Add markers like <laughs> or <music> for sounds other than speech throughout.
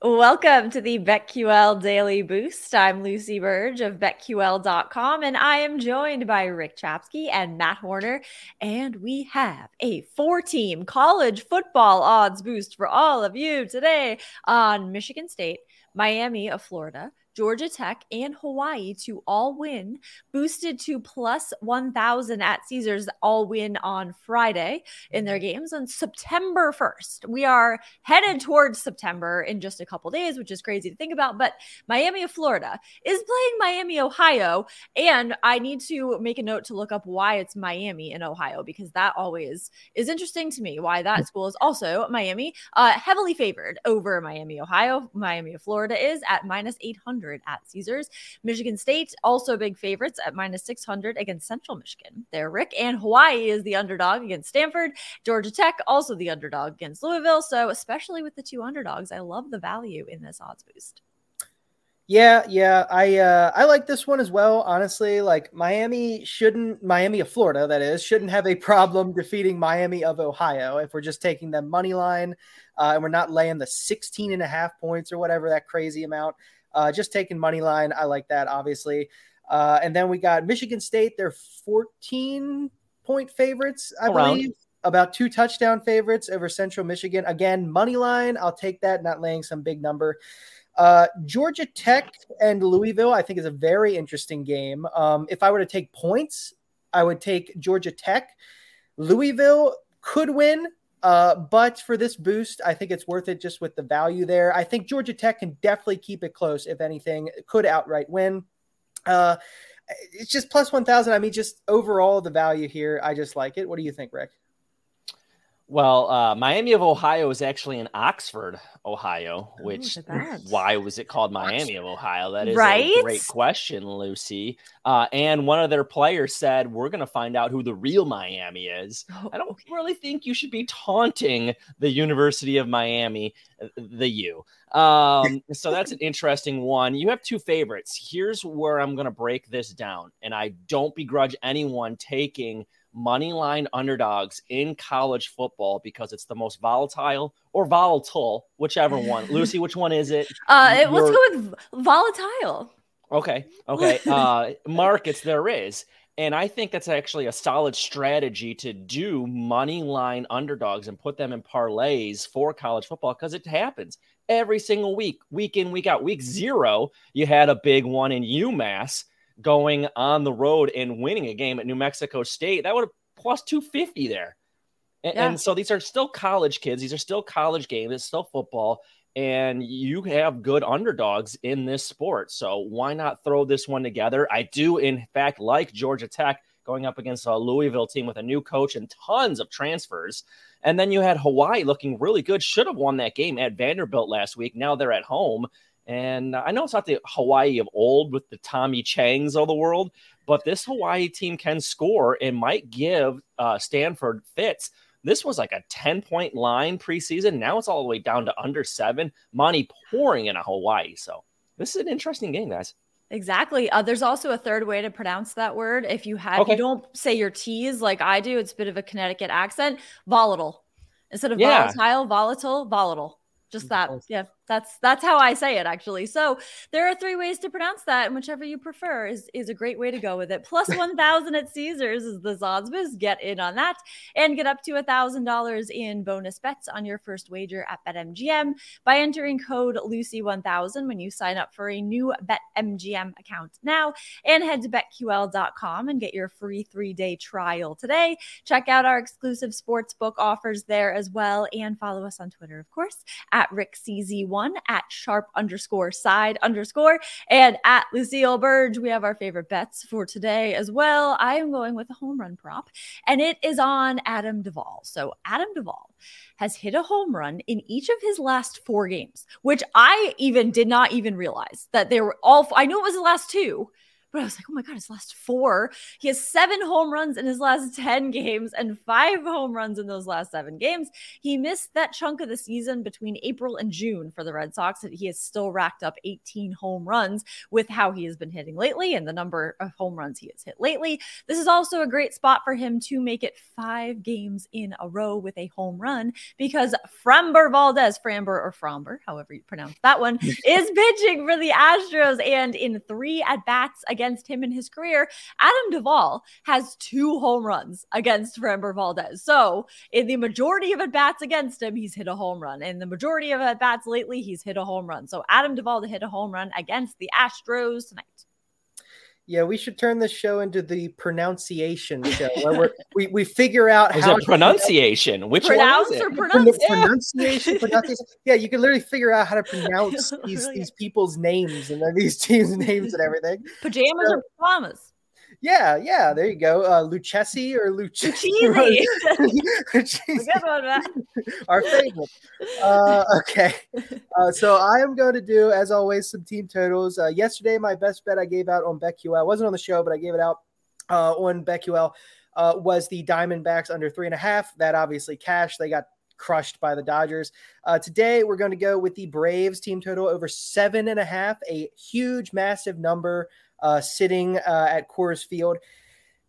Welcome to the BetQL Daily Boost. I'm Lucy Burdge of BetQL.com, and I am joined by Rick Chapsky and Matt Horner. And we have a four team college football odds boost for all of you today on Michigan State, Miami of Florida, Georgia Tech, and Hawaii to all win, boosted to plus 1,000 at Caesars, all win on Friday in their games on September 1st. We are headed towards September in just a couple days, which is crazy to think about. But Miami of Florida is playing Miami, Ohio. And I need to make a note to look up why it's Miami in Ohio, because that always is interesting to me why that school is also Miami, uh, heavily favored over Miami, Ohio. Miami of Florida is at minus 800 at Caesars. Michigan State also big favorites at minus 600 against Central Michigan. There, Rick. And Hawaii is the underdog against Stanford. Georgia Tech also the underdog against Louisville. So, especially with the two underdogs, I love the value in this odds boost. Yeah, yeah, I uh, I like this one as well. Honestly, like Miami shouldn't Miami of Florida, that is, shouldn't have a problem <laughs> defeating Miami of Ohio if we're just taking them money line uh, and we're not laying the 16 and a half points or whatever that crazy amount. Uh, just taking money line, I like that obviously. Uh, and then we got Michigan State. They're 14 point favorites, I Around. believe. About two touchdown favorites over Central Michigan. Again, money line. I'll take that. Not laying some big number. Uh, Georgia Tech and Louisville, I think, is a very interesting game. Um, if I were to take points, I would take Georgia Tech. Louisville could win, uh, but for this boost, I think it's worth it just with the value there. I think Georgia Tech can definitely keep it close, if anything, could outright win. Uh, it's just plus 1,000. I mean, just overall, the value here, I just like it. What do you think, Rick? Well, uh, Miami of Ohio is actually in Oxford, Ohio. Which why was it called Miami of Ohio? That is right? a great question, Lucy. Uh, and one of their players said, "We're going to find out who the real Miami is." Oh, I don't okay. really think you should be taunting the University of Miami, uh, the U. Um, so that's an interesting one. You have two favorites. Here's where I'm going to break this down, and I don't begrudge anyone taking money line underdogs in college football because it's the most volatile or volatile, whichever one. <laughs> Lucy, which one is it? Uh, it let's go with volatile. Okay, okay. <laughs> Uh, markets there is. And I think that's actually a solid strategy to do money line underdogs and put them in parlays for college football because it happens every single week, week in, week out. Week zero, you had a big one in UMass going on the road and winning a game at New Mexico State. That would have plus 250 there. And, yeah. and, so these are still college kids. These are still college games. It's still football. And you have good underdogs in this sport. So why not throw this one together? I do, in fact, like Georgia Tech going up against a Louisville team with a new coach and tons of transfers. And then you had Hawaii looking really good, should have won that game at Vanderbilt last week. Now they're at home. And I know it's not the Hawaii of old with the Timmy Changs of the world, but this Hawaii team can score and might give uh, Stanford fits. This was like a 10 point line preseason. Now it's all the way down to under seven. Money pouring in a Hawaii. So this is an interesting game, guys. Exactly. Uh, there's also a third way to pronounce that word. If you have, okay. you don't say your T's like I do. It's a bit of a Connecticut accent. Volatile instead of yeah. volatile, volatile, volatile. Just that. Yeah. That's that's how I say it actually. So there are three ways to pronounce that, and whichever you prefer is is a great way to go with it. Plus <laughs> one thousand at Caesars is the Zodsbiz. Get in on that and get up to a thousand dollars in bonus bets on your first wager at BetMGM by entering code Lucy one thousand when you sign up for a new BetMGM account now. And head to betql.com and get your free three day trial today. Check out our exclusive sportsbook offers there as well, and follow us on Twitter, of course, at RickCZ1 one at sharp underscore side underscore and at Lucille Burdge. We have our favorite bets for today as well. I am going with a home run prop, and it is on Adam Duvall. So Adam Duvall has hit a home run in each of his last four games, which I even did not even realize that they were all. I knew it was the last two, but I was like, oh my God, his last four. He has seven home runs in his last 10 games and five home runs in those last seven games. He missed that chunk of the season between April and June for the Red Sox. And he has still racked up 18 home runs with how he has been hitting lately and the number of home runs he has hit lately. This is also a great spot for him to make it five games in a row with a home run because Framber Valdez, Framber or Fromber, however you pronounce that one, <laughs> is pitching for the Astros. And in three at bats against him in his career, Adam Duvall has two home runs against Framber Valdez. So in the majority of at bats against him, he's hit a home run. In the majority of at bats lately, he's hit a home run. So Adam Duvall to hit a home run against the Astros tonight. Yeah, we should turn this show into the pronunciation <laughs> show where we we figure out is how it pronunciation. Which pronounce one is it? Or pronounce? pronunciation, pronunciation. Yeah, you can literally figure out how to pronounce <laughs> these these people's names and then these teams' names and everything. Pajamas so, or pajamas? Yeah, yeah, there you go. Uh, Lucchesi or Lucchesi? <laughs> Our favorite. Uh, <laughs> okay. Uh, so I am going to do, as always, some team totals. Uh, yesterday, my best bet I gave out on BetQL wasn't on the show, but I gave it out uh, on BetQL. Uh, was the Diamondbacks under three and a half? That obviously cashed. They got crushed by the Dodgers. Uh, today, we're going to go with the Braves team total over seven and a half, a huge, massive number uh, sitting uh, at Coors Field.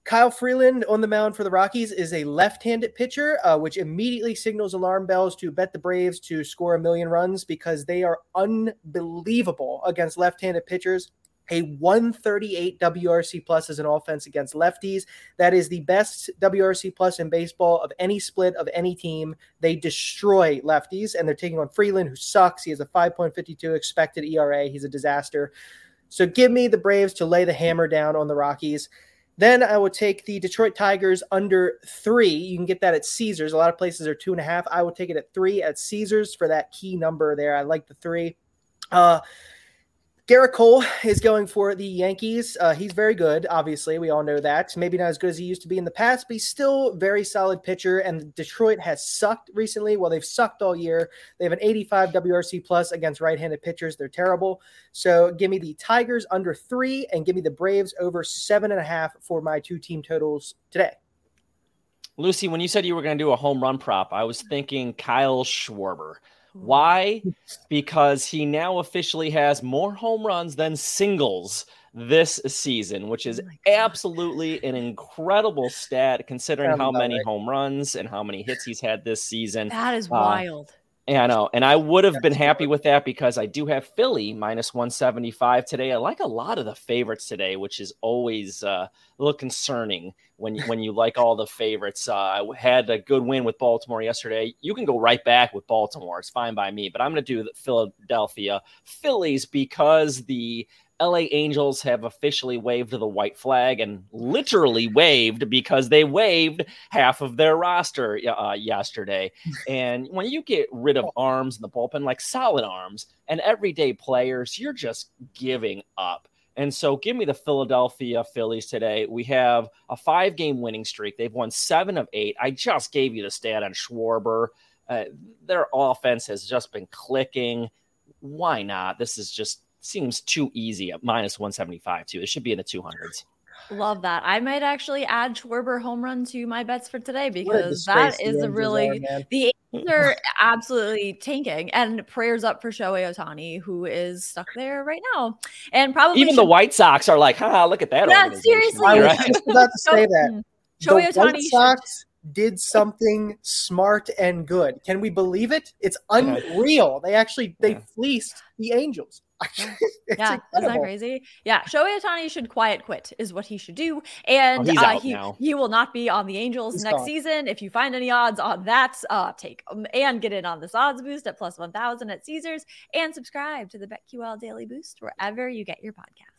Kyle Freeland on the mound for the Rockies is a left-handed pitcher, uh, which immediately signals alarm bells to bet the Braves to score a million runs because they are unbelievable against left-handed pitchers. A 138 WRC plus as an offense against lefties. That is the best WRC plus in baseball of any split of any team. They destroy lefties, and they're taking on Freeland, who sucks. He has a 5.52 expected ERA. He's a disaster. So give me the Braves to lay the hammer down on the Rockies. Then I will take the Detroit Tigers under three. You can get that at Caesars. A lot of places are two and a half. I will take it at three at Caesars for that key number there. I like the three. Uh, Gerrit Cole is going for the Yankees. Uh, he's very good, obviously. We all know that. Maybe not as good as he used to be in the past, but he's still very solid pitcher. And Detroit has sucked recently. Well, they've sucked all year. They have an 85 WRC plus against right-handed pitchers. They're terrible. So give me the Tigers under three and give me the Braves over seven and a half for my two team totals today. Lucy, when you said you were going to do a home run prop, I was thinking Kyle Schwarber. Why? Because he now officially has more home runs than singles this season, which is oh absolutely an incredible stat considering how many home runs and how many hits he's had this season. That is uh, wild. Yeah, I know. And I would have been happy with that because I do have Philly minus 175 today. I like a lot of the favorites today, which is always uh, a little concerning when you, when you like all the favorites. Uh, I had a good win with Baltimore yesterday. You can go right back with Baltimore. It's fine by me, but I'm going to do the Philadelphia Phillies because the LA Angels have officially waved the white flag and literally waved because they waved half of their roster uh, yesterday. <laughs> and when you get rid of arms in the bullpen, like solid arms and everyday players, you're just giving up. And so give me the Philadelphia Phillies today. We have a five game winning streak. They've won seven of eight. I just gave you the stat on Schwarber. Uh, their offense has just been clicking. Why not? This is just seems too easy at minus 175 too. It should be in the 200s. Love that. I might actually add Schwarber home run to my bets for today because that is a really are, the Angels are absolutely tanking. And prayers up for Shohei Ohtani, who is stuck there right now, and probably even should... the White Sox are like, "Ha, look at that!" Yeah, seriously. I was just about to say that. <laughs> Shohei the Ohtani White Sox should... did something smart and good. Can we believe it? It's unreal. They actually they fleeced the Angels. <laughs> <laughs> yeah, incredible. isn't that crazy? Yeah, Shohei Ohtani should quiet quit is what he should do, and oh, uh, he now. he will not be on the Angels he's next gone. season. If you find any odds on that, uh, take them and get in on this odds boost at plus one thousand at Caesars, and subscribe to the BetQL Daily Boost wherever you get your podcast.